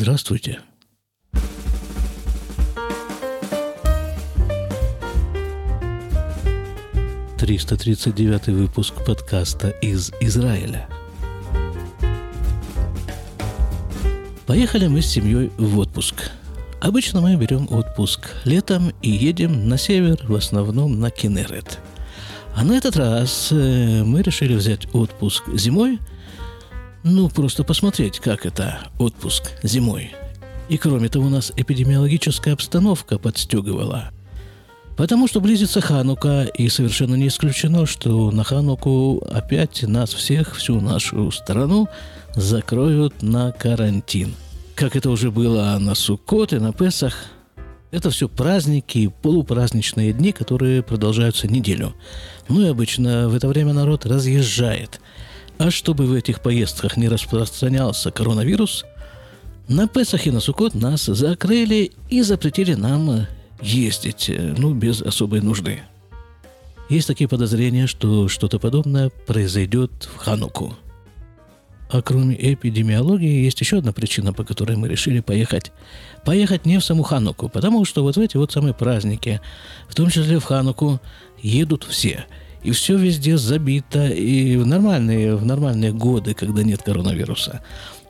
Здравствуйте. Триста тридцать девятый выпуск подкаста из Израиля. Поехали мы с семьей в отпуск. Обычно мы берем отпуск летом и едем на север, в основном на Кенерет. А на этот раз э, мы решили взять отпуск зимой – ну, просто посмотреть, как это отпуск зимой. И кроме того, у нас эпидемиологическая обстановка подстегивала. Потому что близится Ханука, и совершенно не исключено, что на Хануку опять нас всех, всю нашу страну, закроют на карантин. Как это уже было на Суккот и на Песах. Это все праздники полупраздничные дни, которые продолжаются неделю. Ну и обычно в это время народ разъезжает – а чтобы в этих поездках не распространялся коронавирус, на Песах и на Сукот нас закрыли и запретили нам ездить, ну, без особой нужды. Есть такие подозрения, что что-то подобное произойдет в Хануку. А кроме эпидемиологии, есть еще одна причина, по которой мы решили поехать. Поехать не в саму Хануку, потому что вот в эти вот самые праздники, в том числе в Хануку, едут все – и все везде забито, и в нормальные, в нормальные годы, когда нет коронавируса.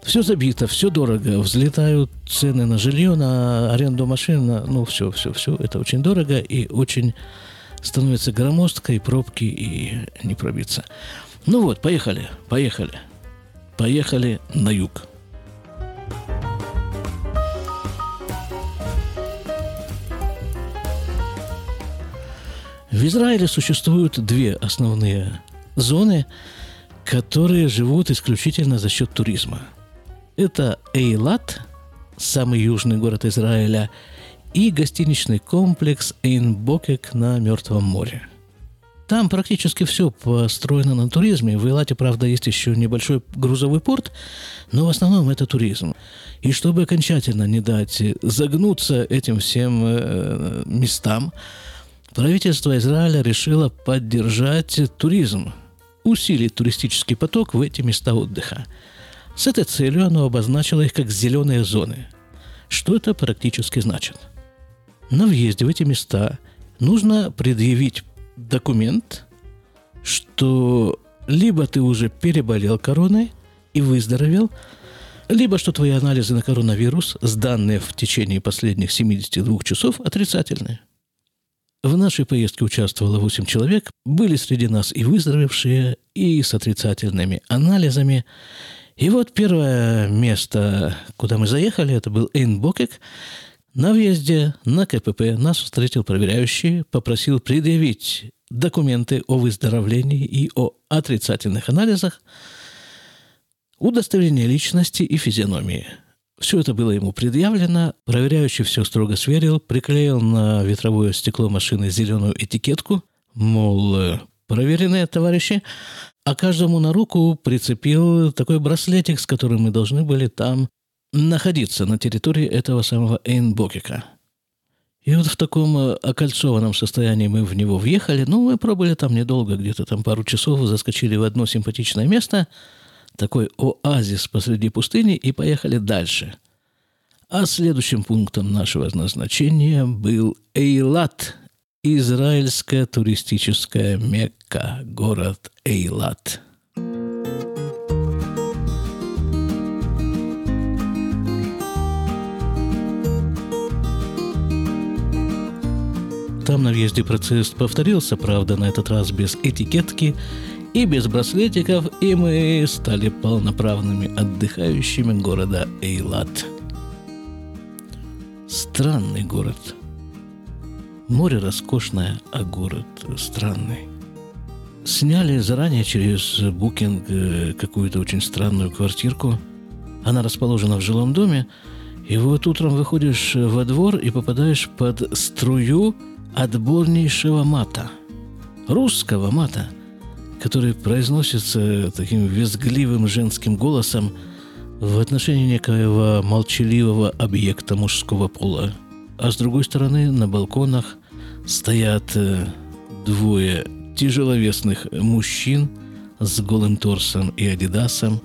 Все забито, все дорого, взлетают цены на жилье, на аренду машин, на, ну, все, все, все. Это очень дорого и очень становится громоздко, и пробки, и не пробиться. Ну вот, поехали, поехали. Поехали на юг. В Израиле существуют две основные зоны, которые живут исключительно за счет туризма. Это Эйлат, самый южный город Израиля, и гостиничный комплекс Эйнбокек на Мертвом море. Там практически все построено на туризме. В Эйлате, правда, есть еще небольшой грузовой порт, но в основном это туризм. И чтобы окончательно не дать загнуться этим всем э, местам, Правительство Израиля решило поддержать туризм, усилить туристический поток в эти места отдыха. С этой целью оно обозначило их как зеленые зоны. Что это практически значит? На въезде в эти места нужно предъявить документ, что либо ты уже переболел короной и выздоровел, либо что твои анализы на коронавирус, сданные в течение последних 72 часов, отрицательные. В нашей поездке участвовало 8 человек. Были среди нас и выздоровевшие, и с отрицательными анализами. И вот первое место, куда мы заехали, это был Эйнбокек. На въезде на КПП нас встретил проверяющий, попросил предъявить документы о выздоровлении и о отрицательных анализах, удостоверение личности и физиономии – все это было ему предъявлено. Проверяющий все строго сверил, приклеил на ветровое стекло машины зеленую этикетку, мол, э, проверенные товарищи, а каждому на руку прицепил такой браслетик, с которым мы должны были там находиться на территории этого самого Эйнбокика. И вот в таком э, окольцованном состоянии мы в него въехали. Ну, мы пробыли там недолго, где-то там пару часов, заскочили в одно симпатичное место – такой оазис посреди пустыни и поехали дальше. А следующим пунктом нашего назначения был Эйлат, израильская туристическая Мекка, город Эйлат. Там на въезде процесс повторился, правда, на этот раз без этикетки и без браслетиков, и мы стали полноправными отдыхающими города Эйлат. Странный город. Море роскошное, а город странный. Сняли заранее через букинг э, какую-то очень странную квартирку. Она расположена в жилом доме. И вот утром выходишь во двор и попадаешь под струю отборнейшего мата. Русского мата – который произносится таким визгливым женским голосом в отношении некоего молчаливого объекта мужского пола. А с другой стороны, на балконах стоят э, двое тяжеловесных мужчин с голым торсом и адидасом,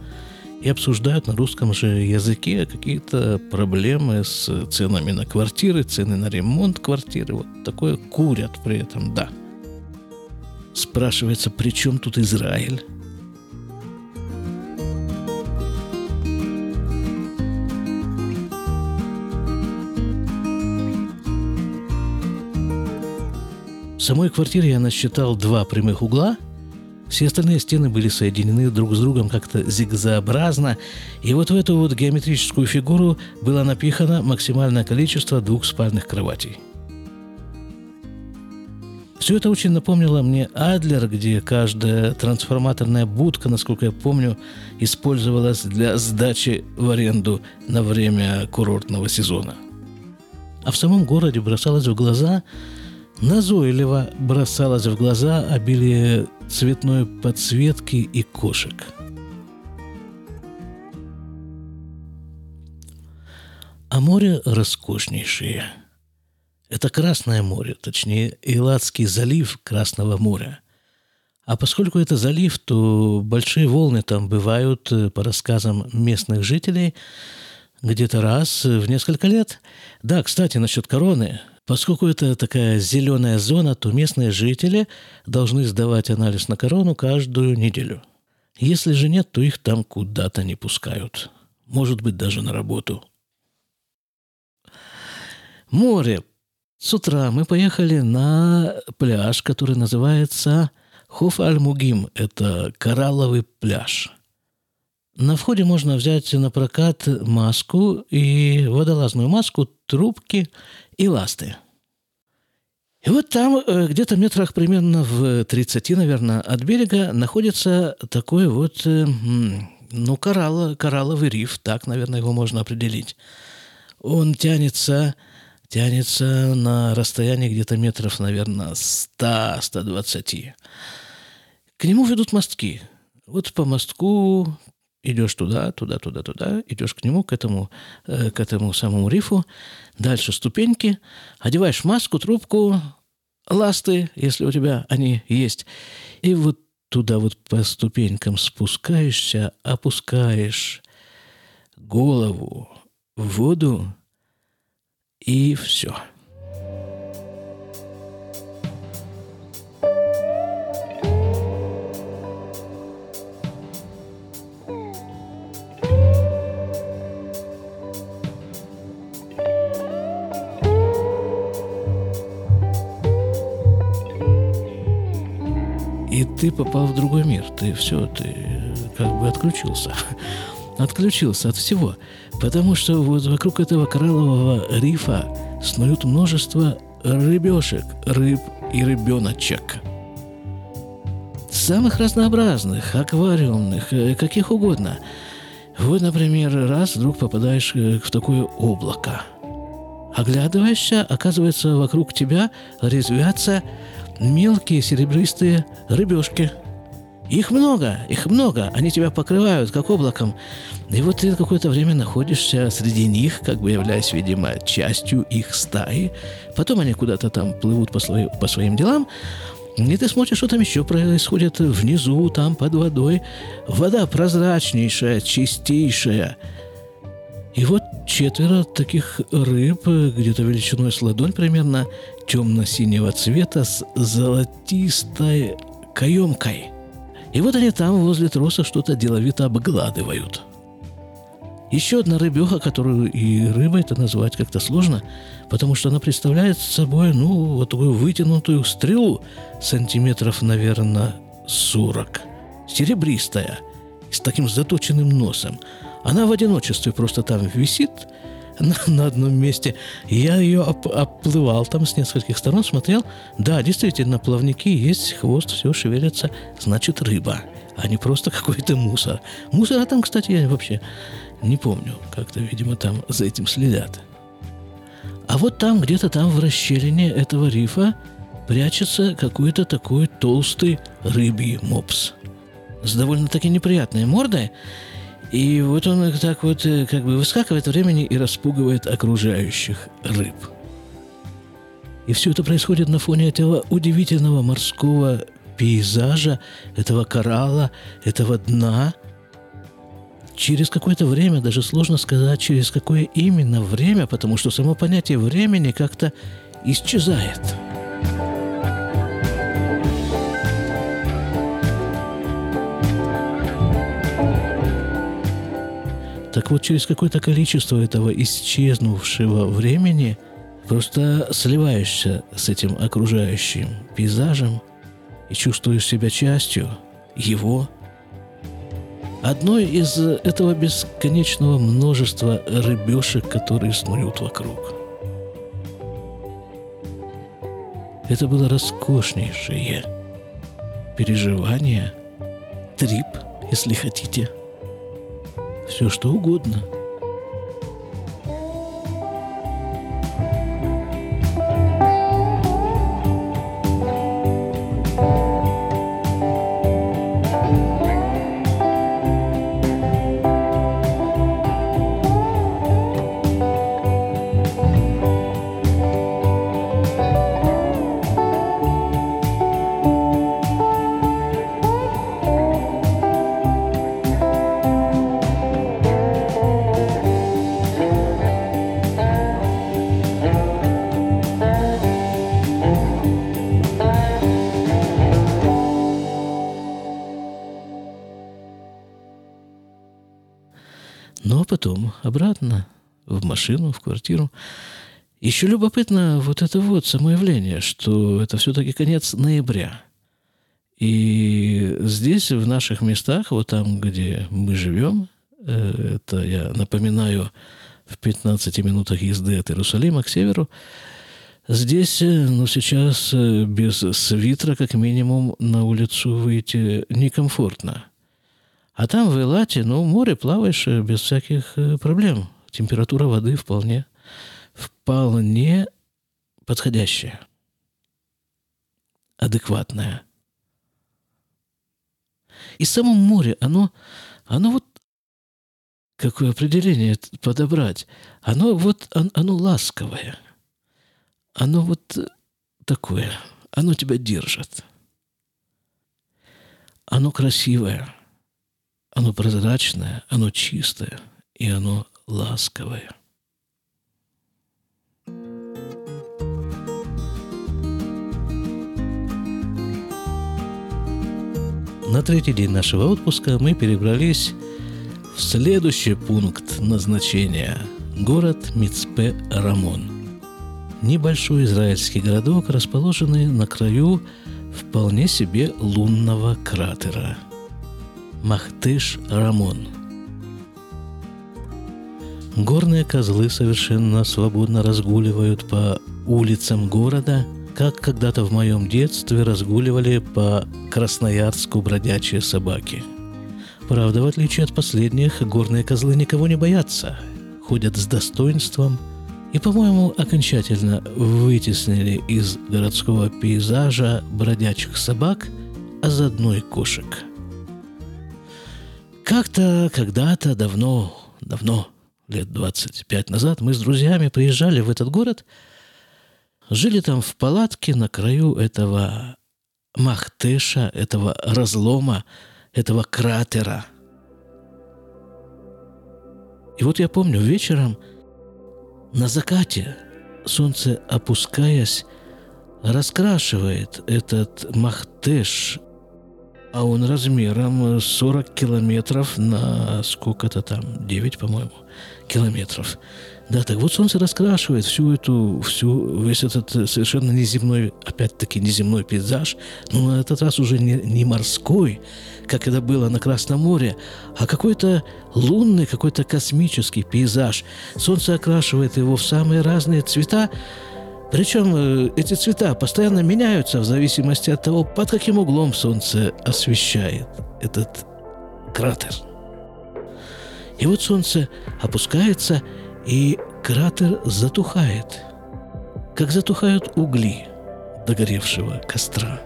и обсуждают на русском же языке какие-то проблемы с ценами на квартиры, цены на ремонт квартиры. Вот такое курят при этом, да. Спрашивается, при чем тут Израиль? В самой квартире я насчитал два прямых угла. Все остальные стены были соединены друг с другом как-то зигзообразно. И вот в эту вот геометрическую фигуру было напихано максимальное количество двух спальных кроватей. Все это очень напомнило мне Адлер, где каждая трансформаторная будка, насколько я помню, использовалась для сдачи в аренду на время курортного сезона. А в самом городе бросалось в глаза назойливо бросалось в глаза обилие цветной подсветки и кошек. А море роскошнейшее. Это Красное море, точнее, Эйладский залив Красного моря. А поскольку это залив, то большие волны там бывают, э, по рассказам местных жителей, где-то раз в несколько лет. Да, кстати, насчет короны – Поскольку это такая зеленая зона, то местные жители должны сдавать анализ на корону каждую неделю. Если же нет, то их там куда-то не пускают. Может быть, даже на работу. Море. С утра мы поехали на пляж, который называется Хоф-Аль-Мугим. Это коралловый пляж. На входе можно взять на прокат маску и водолазную маску, трубки и ласты. И вот там, э, где-то метрах примерно в 30, наверное, от берега находится такой вот, э, ну, коралл, коралловый риф, так, наверное, его можно определить. Он тянется, тянется на расстоянии где-то метров, наверное, 100-120. К нему ведут мостки. Вот по мостку идешь туда, туда, туда, туда, идешь к нему, к этому, э, к этому самому рифу, дальше ступеньки, одеваешь маску, трубку, ласты, если у тебя они есть, и вот туда вот по ступенькам спускаешься, опускаешь голову в воду, и все – ты попал в другой мир. Ты все, ты как бы отключился. Отключился от всего. Потому что вот вокруг этого кораллового рифа снуют множество рыбешек, рыб и рыбеночек. Самых разнообразных, аквариумных, э, каких угодно. Вот, например, раз вдруг попадаешь э, в такое облако. Оглядываешься, оказывается, вокруг тебя резвятся мелкие серебристые рыбешки. Их много, их много, они тебя покрывают, как облаком. И вот ты какое-то время находишься среди них, как бы являясь, видимо, частью их стаи. Потом они куда-то там плывут по, свои, по своим делам, и ты смотришь, что там еще происходит внизу, там под водой. Вода прозрачнейшая, чистейшая – и вот четверо таких рыб, где-то величиной с ладонь примерно, темно-синего цвета с золотистой каемкой. И вот они там возле троса что-то деловито обгладывают. Еще одна рыбеха, которую и рыбой это назвать как-то сложно, потому что она представляет собой, ну, вот такую вытянутую стрелу сантиметров, наверное, 40. Серебристая, с таким заточенным носом – она в одиночестве просто там висит на, на одном месте. Я ее оп оплывал там с нескольких сторон, смотрел. Да, действительно, плавники есть, хвост, все шевелится. Значит, рыба, а не просто какой-то мусор. Мусора там, кстати, я вообще не помню. Как-то, видимо, там за этим следят. А вот там, где-то там в расщелине этого рифа прячется какой-то такой толстый рыбий мопс с довольно-таки неприятной мордой и вот он так вот э, как бы выскакивает времени и распугивает окружающих рыб. И все это происходит на фоне этого удивительного морского пейзажа, этого коралла, этого дна. через какое-то время, даже сложно сказать, через какое именно время, потому что само понятие времени как-то исчезает. Так вот, через какое-то количество этого исчезнувшего времени просто сливаешься с этим окружающим пейзажем и чувствуешь себя частью его – одной из этого бесконечного множества рыбешек, которые снуют вокруг. Это было роскошнейшее переживание, трип, если хотите, все что угодно – машину, в квартиру. Еще любопытно вот это вот само явление, что это все-таки конец ноября. И здесь, в наших местах, вот там, где мы живем, э, это, я напоминаю, в 15 минутах езды от Иерусалима к северу, здесь, э, ну, сейчас э, без свитера, как минимум, на улицу выйти некомфортно – а там в Элате, ну, море плаваешь без всяких проблем. Температура воды вполне, вполне подходящая, адекватная. И само море, оно, оно вот какое определение подобрать? Оно вот, оно, оно ласковое. Оно вот такое. Оно тебя держит. Оно красивое. Оно прозрачное, оно чистое, и оно ласковое. На третий день нашего отпуска мы перебрались в следующий пункт назначения – город Мицпе-Рамон. Небольшой израильский городок, расположенный на краю вполне себе лунного кратера – Махтыш Рамон. Горные козлы совершенно свободно разгуливают по улицам города, как когда-то в моем детстве разгуливали по Красноярску бродячие собаки. Правда, в отличие от последних, горные козлы никого не боятся, ходят с достоинством и, по-моему, окончательно вытеснили из городского пейзажа бродячих собак, а заодно и кошек – как-то, когда-то, давно, давно, лет 25 назад, мы с друзьями приезжали в этот город, жили там в палатке на краю этого махтыша, этого разлома, этого кратера. И вот я помню, вечером на закате солнце, опускаясь, раскрашивает этот махтыш а он размером 40 километров на сколько-то там, 9, по-моему, километров. Да, так вот солнце раскрашивает всю эту, всю, весь этот совершенно неземной, опять-таки неземной пейзаж, но на этот раз уже не, не морской, как это было на Красном море, а какой-то лунный, какой-то космический пейзаж. Солнце окрашивает его в самые разные цвета, причем э, эти цвета постоянно меняются в зависимости от того, под каким углом Солнце освещает этот кратер. И вот Солнце опускается, и кратер затухает, как затухают угли догоревшего костра.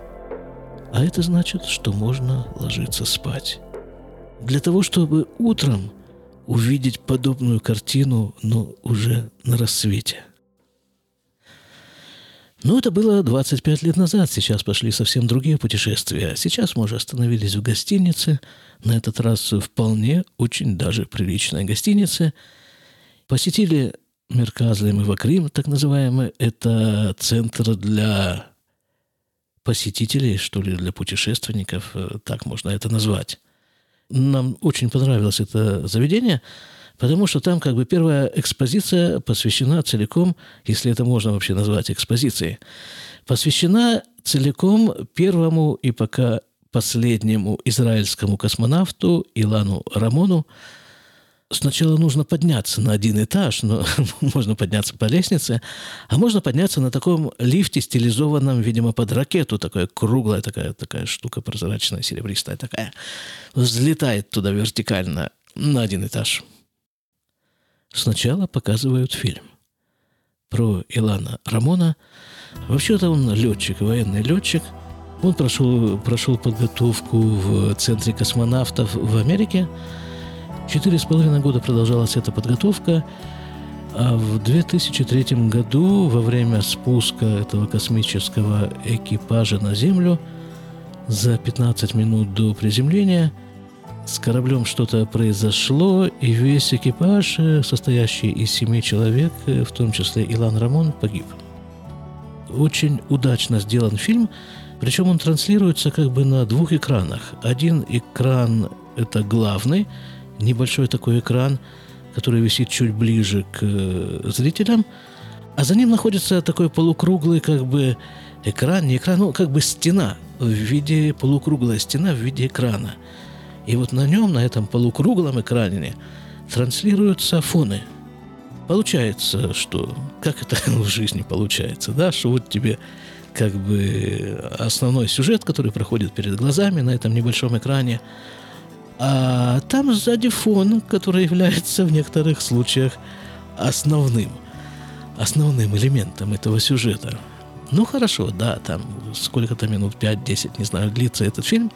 А это значит, что можно ложиться спать. Для того, чтобы утром увидеть подобную картину, но уже на рассвете. Ну, это было 25 лет назад. Сейчас пошли совсем другие путешествия. Сейчас мы уже остановились в гостинице на этот раз вполне очень даже приличной гостинице. Посетили Мерказлем и Вакрим, так называемый. Это центр для посетителей, что ли, для путешественников, э, так можно это назвать. Нам очень понравилось это заведение, потому что там как бы первая экспозиция посвящена целиком, если это можно вообще назвать экспозицией, посвящена целиком первому и пока последнему израильскому космонавту Илану Рамону, сначала нужно подняться на один этаж, но можно подняться по лестнице, а можно подняться на таком лифте, стилизованном, видимо, под ракету, такая круглая такая, такая штука прозрачная, серебристая такая, взлетает туда вертикально на один этаж. Сначала показывают фильм про Илана Рамона. Вообще-то он летчик, военный летчик. Он прошел, прошел подготовку в Центре космонавтов в Америке – Четыре с половиной года продолжалась эта подготовка, а в 2003 году, во время спуска этого космического экипажа на Землю, за 15 минут до приземления с кораблем что-то произошло, и весь экипаж, э, состоящий из семи человек, э, в том числе Илан Рамон, погиб. Очень удачно сделан фильм, причем он транслируется как бы на двух экранах. Один экран – это главный – небольшой такой экран, который висит чуть ближе к э, зрителям, а за ним находится такой полукруглый как бы экран, не экран, ну как бы стена в виде, полукруглая стена в виде экрана. И вот на нем, на этом полукруглом экране транслируются фоны. Получается, что, как это в жизни получается, да, что вот тебе как бы основной сюжет, который проходит перед глазами на этом небольшом экране, а там сзади фон, который является в некоторых случаях основным, основным элементом этого сюжета. Ну хорошо, да, там сколько-то минут, 5-10, не знаю, длится этот фильм.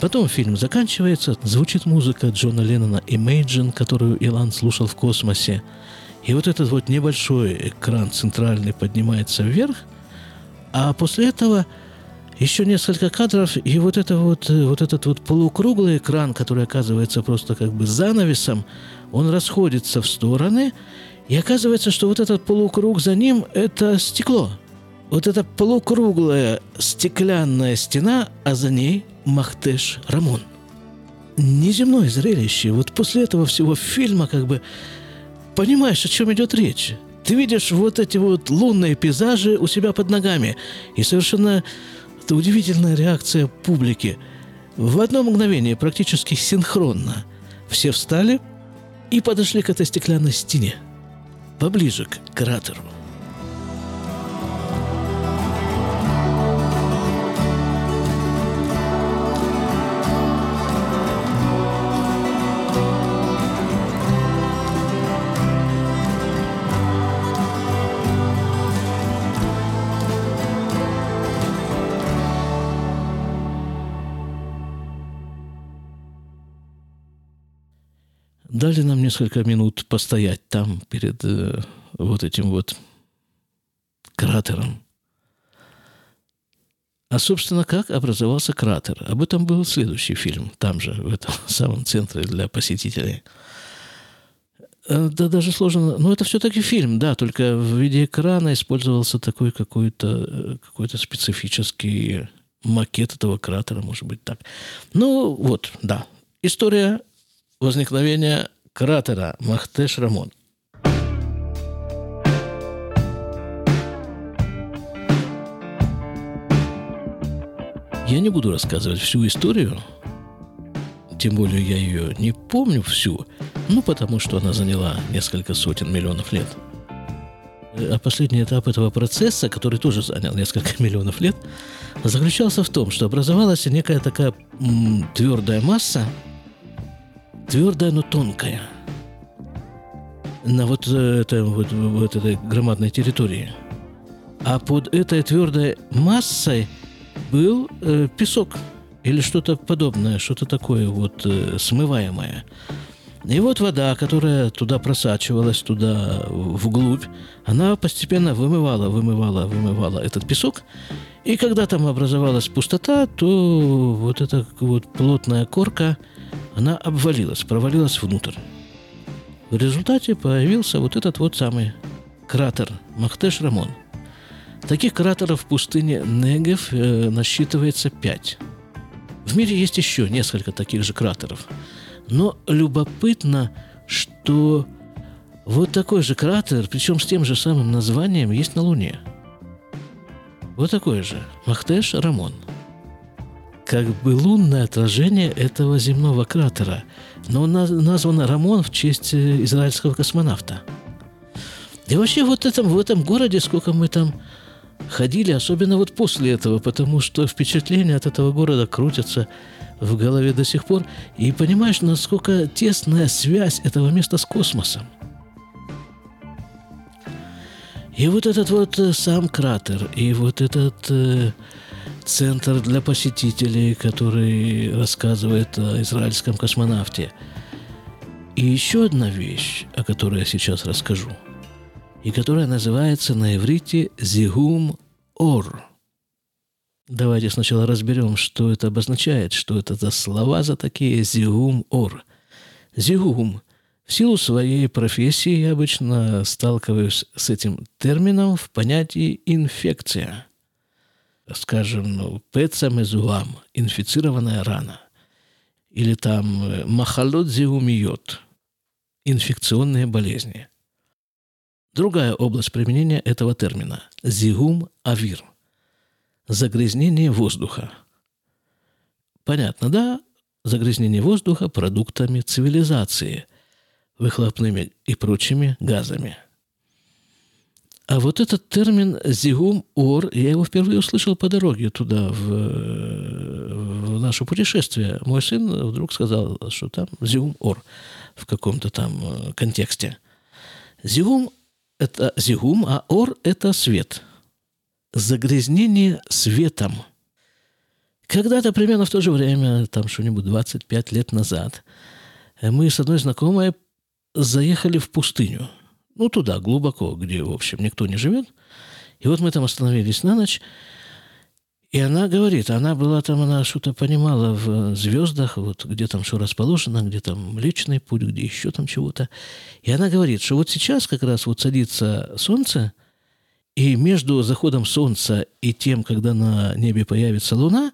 Потом фильм заканчивается, звучит музыка Джона Леннона «Imagine», которую Илан слушал в космосе. И вот этот вот небольшой экран центральный поднимается вверх, а после этого еще несколько кадров, и вот, это вот, э, вот этот вот полукруглый экран, который оказывается просто как бы занавесом, он расходится в стороны, и оказывается, что вот этот полукруг за ним – это стекло. Вот эта полукруглая стеклянная стена, а за ней Махтеш Рамон. Неземное зрелище. Вот после этого всего фильма как бы понимаешь, о чем идет речь. Ты видишь вот эти вот лунные пейзажи у себя под ногами. И совершенно это удивительная реакция публики. В одно мгновение, практически синхронно, все встали и подошли к этой стеклянной стене, поближе к кратеру. Дали нам несколько минут постоять там перед э, вот этим вот кратером. А, собственно, как образовался кратер? Об этом был следующий фильм, там же, в этом самом центре для посетителей. Э, да, даже сложно... Ну, это все-таки фильм, да, только в виде экрана использовался такой какой-то э, какой специфический макет этого кратера, может быть, так. Ну, вот, да. История возникновения кратера Махтеш-Рамон. Я не буду рассказывать всю историю, тем более я ее не помню всю, ну потому что она заняла несколько сотен миллионов лет. А последний этап этого процесса, который тоже занял несколько миллионов лет, заключался в том, что образовалась некая такая м, твердая масса, твердая, но тонкая. На вот, это, вот, вот этой громадной территории. А под этой твердой массой был э, песок или что-то подобное, что-то такое вот э, смываемое. И вот вода, которая туда просачивалась, туда вглубь, она постепенно вымывала, вымывала, вымывала этот песок. И когда там образовалась пустота, то вот эта вот плотная корка, она обвалилась, провалилась внутрь. В результате появился вот этот вот самый кратер Махтеш-Рамон. Таких кратеров в пустыне Негев э, насчитывается пять. В мире есть еще несколько таких же кратеров – но любопытно, что вот такой же кратер, причем с тем же самым названием, есть на Луне. Вот такой же. Махтеш Рамон. Как бы лунное отражение этого земного кратера. Но он назван Рамон в честь э, израильского космонавта. И вообще вот этом, в этом городе, сколько мы там ходили, особенно вот после этого, потому что впечатления от этого города крутятся в голове до сих пор, и понимаешь, насколько тесная связь этого места с космосом. И вот этот вот э, сам кратер, и вот этот э, центр для посетителей, который рассказывает о израильском космонавте. И еще одна вещь, о которой я сейчас расскажу, и которая называется на иврите «зигум ор». Давайте сначала разберем, что это обозначает, что это за слова за такие «зигум ор». «Зигум» В силу своей профессии я обычно сталкиваюсь с этим термином в понятии «инфекция». Скажем, ну, пецамезуам – инфицированная рана. Или там махалот зиумиот – инфекционные болезни. Другая область применения этого термина – зигум авир – загрязнение воздуха. Понятно, да? Загрязнение воздуха продуктами цивилизации, выхлопными и прочими газами. А вот этот термин «зигум ор», я его впервые услышал по дороге туда, в, в наше путешествие. Мой сын вдруг сказал, что там «зигум ор» в каком-то там э, контексте. «Зигум» – это «зигум», а «ор» – это «свет» загрязнение светом. Когда-то примерно в то же время, там что-нибудь 25 лет назад, мы с одной знакомой заехали в пустыню. Ну, туда, глубоко, где, в общем, никто не живет. И вот мы там остановились на ночь, и она говорит, она была там, она что-то понимала в звездах, вот где там что расположено, где там Млечный путь, где еще там чего-то. И она говорит, что вот сейчас как раз вот садится солнце, и между заходом Солнца и тем, когда на небе появится Луна,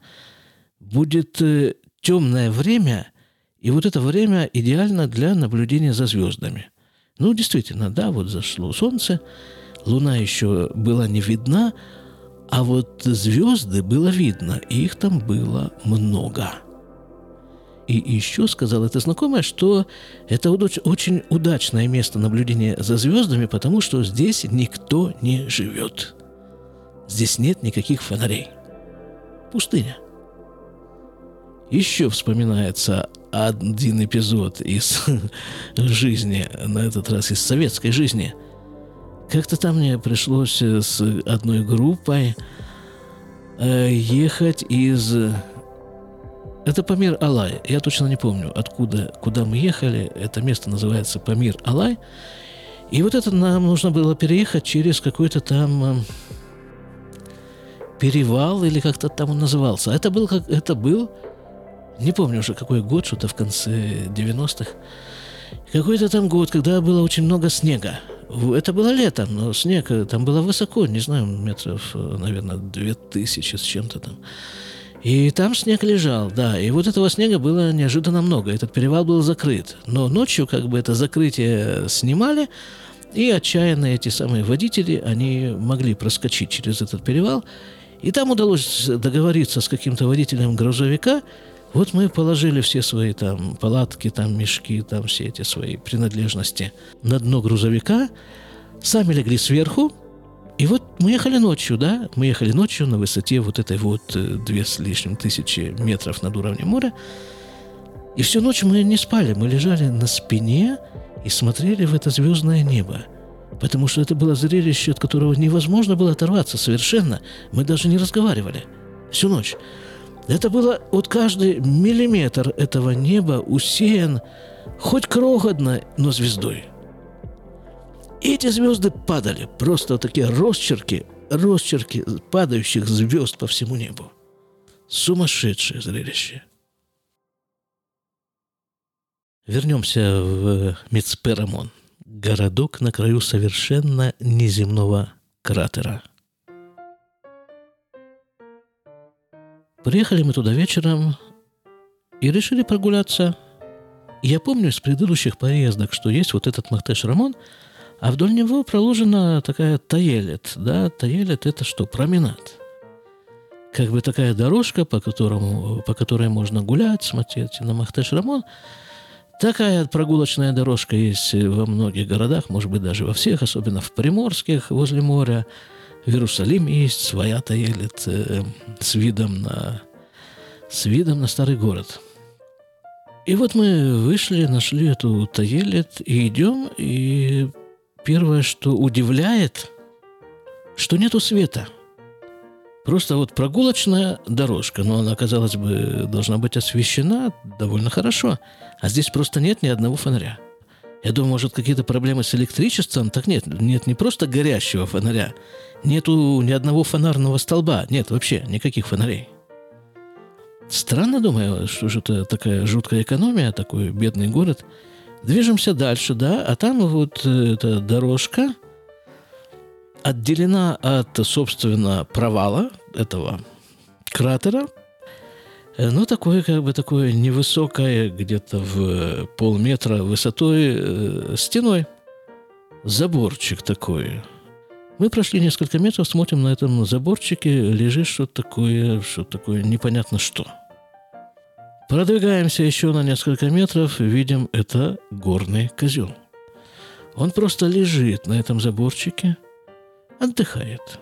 будет э, темное время, и вот это время идеально для наблюдения за звездами. Ну, действительно, да, вот зашло Солнце, Луна еще была не видна, а вот звезды было видно, и их там было много – и еще сказал это знакомая, что это очень удачное место наблюдения за звездами, потому что здесь никто не живет. Здесь нет никаких фонарей. Пустыня. Еще вспоминается один эпизод из жизни, на этот раз из советской жизни. Как-то там мне пришлось с одной группой э, ехать из это Памир Алай. Я точно не помню, откуда, куда мы ехали. Это место называется Памир Алай. И вот это нам нужно было переехать через какой-то там э, перевал или как-то там он назывался. Это был, как, это был, не помню уже какой год, что-то в конце 90-х. Какой-то там год, когда было очень много снега. Это было летом, но снег э, там было высоко, не знаю, метров, э, наверное, 2000 с чем-то там. И там снег лежал, да. И вот этого снега было неожиданно много. Этот перевал был закрыт. Но ночью как бы это закрытие снимали, и отчаянно эти самые водители, они могли проскочить через этот перевал. И там удалось договориться с каким-то водителем грузовика. Вот мы положили все свои там палатки, там мешки, там все эти свои принадлежности на дно грузовика, сами легли сверху, и вот мы ехали ночью, да, мы ехали ночью на высоте вот этой вот э, две с лишним тысячи метров над уровнем моря. И всю ночь мы не спали, мы лежали на спине и смотрели в это звездное небо. Потому что это было зрелище, от которого невозможно было оторваться совершенно. Мы даже не разговаривали всю ночь. Это было вот каждый миллиметр этого неба усеян хоть крохотно, но звездой. Эти звезды падали, просто вот такие росчерки, росчерки падающих звезд по всему небу. Сумасшедшее зрелище. Вернемся в Мицперамон, городок на краю совершенно неземного кратера. Приехали мы туда вечером и решили прогуляться. Я помню из предыдущих поездок, что есть вот этот Махтеш-Рамон, а вдоль него проложена такая Таелет. Да, Таелет – это что? Променад. Как бы такая дорожка, по, которому, по которой можно гулять, смотреть на Махтеш-Рамон – Такая прогулочная дорожка есть во многих городах, может быть, даже во всех, особенно в приморских, возле моря. В Иерусалиме есть своя таелит э, с видом на с видом на старый город. И вот мы вышли, нашли эту таелит и идем, и первое, что удивляет, что нету света – Просто вот прогулочная дорожка, но она, казалось бы, должна быть освещена довольно хорошо. А здесь просто нет ни одного фонаря. Я думаю, может, какие-то проблемы с электричеством? Так нет, нет не просто горящего фонаря. Нету ни одного фонарного столба. Нет, вообще никаких фонарей. Странно, думаю, что же это такая жуткая экономия, такой бедный город. Движемся дальше, да, а там вот э, эта дорожка – отделена от, собственно, провала этого кратера, ну, такое, как бы, такое невысокое, где-то в полметра высотой э, стеной. Заборчик такой. Мы прошли несколько метров, смотрим на этом заборчике, лежит что-то такое, что такое непонятно что. Продвигаемся еще на несколько метров, видим, это горный козел. Он просто лежит на этом заборчике – отдыхает.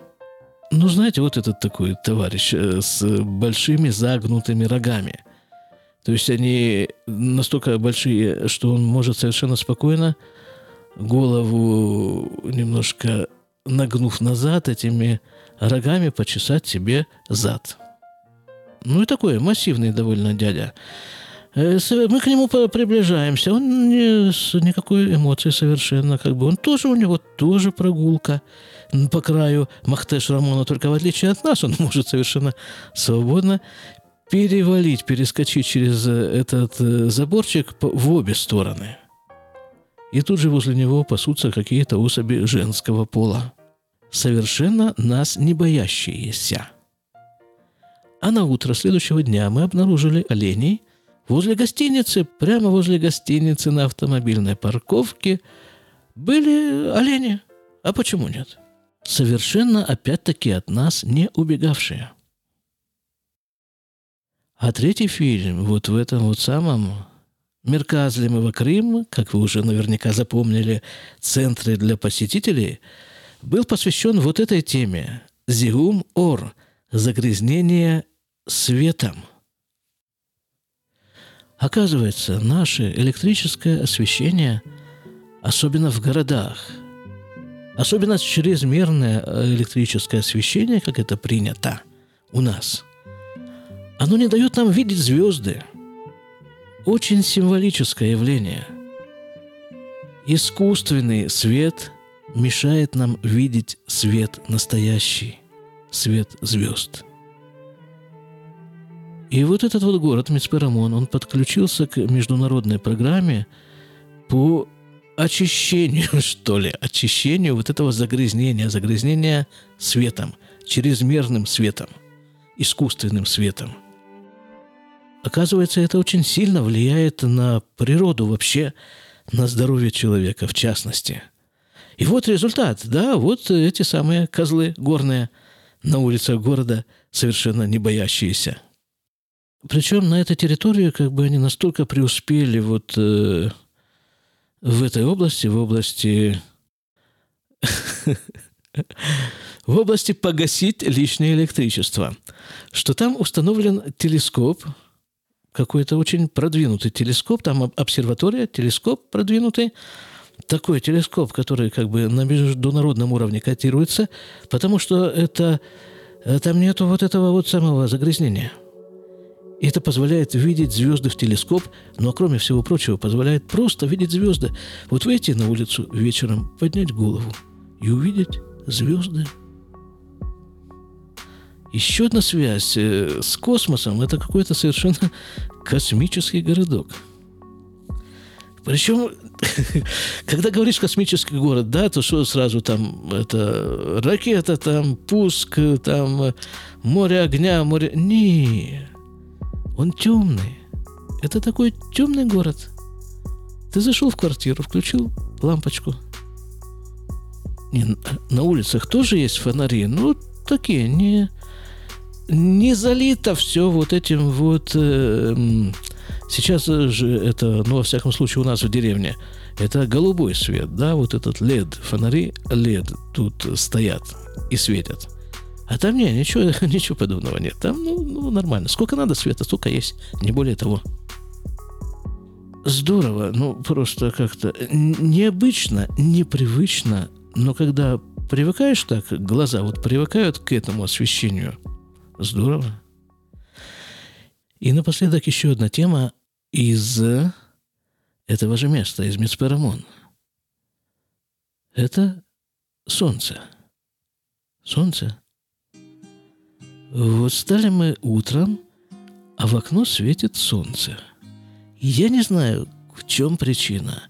Ну, знаете, вот этот такой товарищ э, с большими загнутыми рогами. То есть они настолько большие, что он может совершенно спокойно голову немножко нагнув назад этими рогами почесать себе зад. Ну и такой массивный довольно дядя. Э, мы к нему приближаемся, он не с никакой эмоцией совершенно, как бы он тоже у него тоже прогулка по краю Махтеш Рамона, только в отличие от нас, он может совершенно свободно перевалить, перескочить через э, этот э, заборчик в обе стороны. И тут же возле него пасутся какие-то особи женского пола, совершенно нас не боящиеся. А на утро следующего дня мы обнаружили оленей возле гостиницы, прямо возле гостиницы на автомобильной парковке были олени. А почему нет? Совершенно опять-таки от нас не убегавшие. А третий фильм вот в этом вот самом Мерказлемова Крым, как вы уже наверняка запомнили, центре для посетителей, был посвящен вот этой теме – Зиум Ор – загрязнение светом. Оказывается, наше электрическое освещение, особенно в городах – Особенно чрезмерное э, электрическое освещение, как это принято у нас, оно не дает нам видеть звезды. Очень символическое явление. Искусственный свет мешает нам видеть свет настоящий, свет звезд. И вот этот вот город Мицперамон, он подключился к международной программе по очищению, что ли, очищению вот этого загрязнения, загрязнения светом, чрезмерным светом, искусственным светом. Оказывается, это очень сильно влияет на природу вообще, на здоровье человека в частности. И вот результат, да, вот эти самые козлы горные на улицах города, совершенно не боящиеся. Причем на этой территории как бы они настолько преуспели вот э, в этой области, в области в области погасить лишнее электричество, что там установлен телескоп, какой-то очень продвинутый телескоп, там обсерватория, телескоп продвинутый, такой телескоп, который как бы на международном уровне котируется, потому что это, там нету вот этого вот самого загрязнения. И это позволяет видеть звезды в телескоп, но, кроме всего прочего, позволяет просто видеть звезды. Вот выйти на улицу вечером, поднять голову и увидеть звезды. Еще одна связь э, с космосом – это какой-то совершенно космический городок. Причем, когда говоришь космический город, да, то что сразу там это ракета, там пуск, там море огня, море... Не, он темный. Это такой темный город. Ты зашел в квартиру, включил лампочку. Не, на улицах тоже есть фонари, но такие, не, не залито все вот этим вот... Э, сейчас же это, ну, во всяком случае, у нас в деревне, это голубой свет, да, вот этот LED, фонари LED тут стоят и светят. А там не, ничего, ничего подобного нет. Там, ну, ну, нормально. Сколько надо света, столько есть. Не более того. Здорово, ну, просто как-то необычно, непривычно, но когда привыкаешь так, глаза вот привыкают к этому освещению, здорово. И напоследок еще одна тема из этого же места, из Мецперамон. Это солнце. Солнце – вот мы утром, а в окно светит солнце. Я не знаю, в чем причина.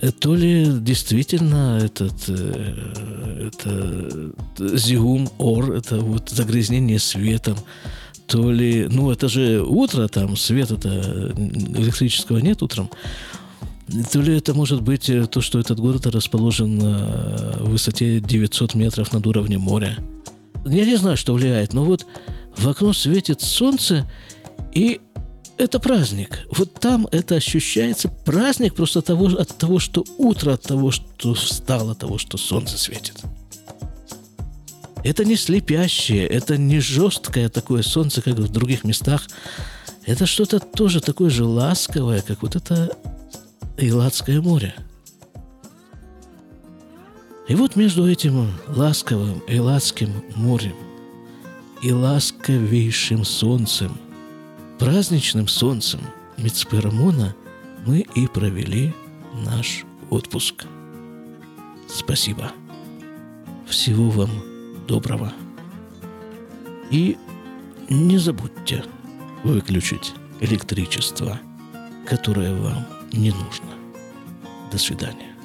Э, то ли действительно этот э, это зиум ор, это вот загрязнение светом, то ли, ну это же утро, там света-то электрического нет утром, то ли это может быть то, что этот город расположен на высоте 900 метров над уровнем моря – я не знаю, что влияет, но вот в окно светит солнце, и это праздник. Вот там это ощущается праздник просто того, от того, что утро, от того, что встало, от того, что солнце светит. Это не слепящее, это не жесткое такое солнце, как в других местах. Это что-то тоже такое же ласковое, как вот это Иладское море – и вот между этим ласковым и ласким морем и ласковейшим солнцем, праздничным солнцем Мицперамона мы и провели наш отпуск. Спасибо. Всего вам доброго. И не забудьте выключить электричество, которое вам не нужно. До свидания.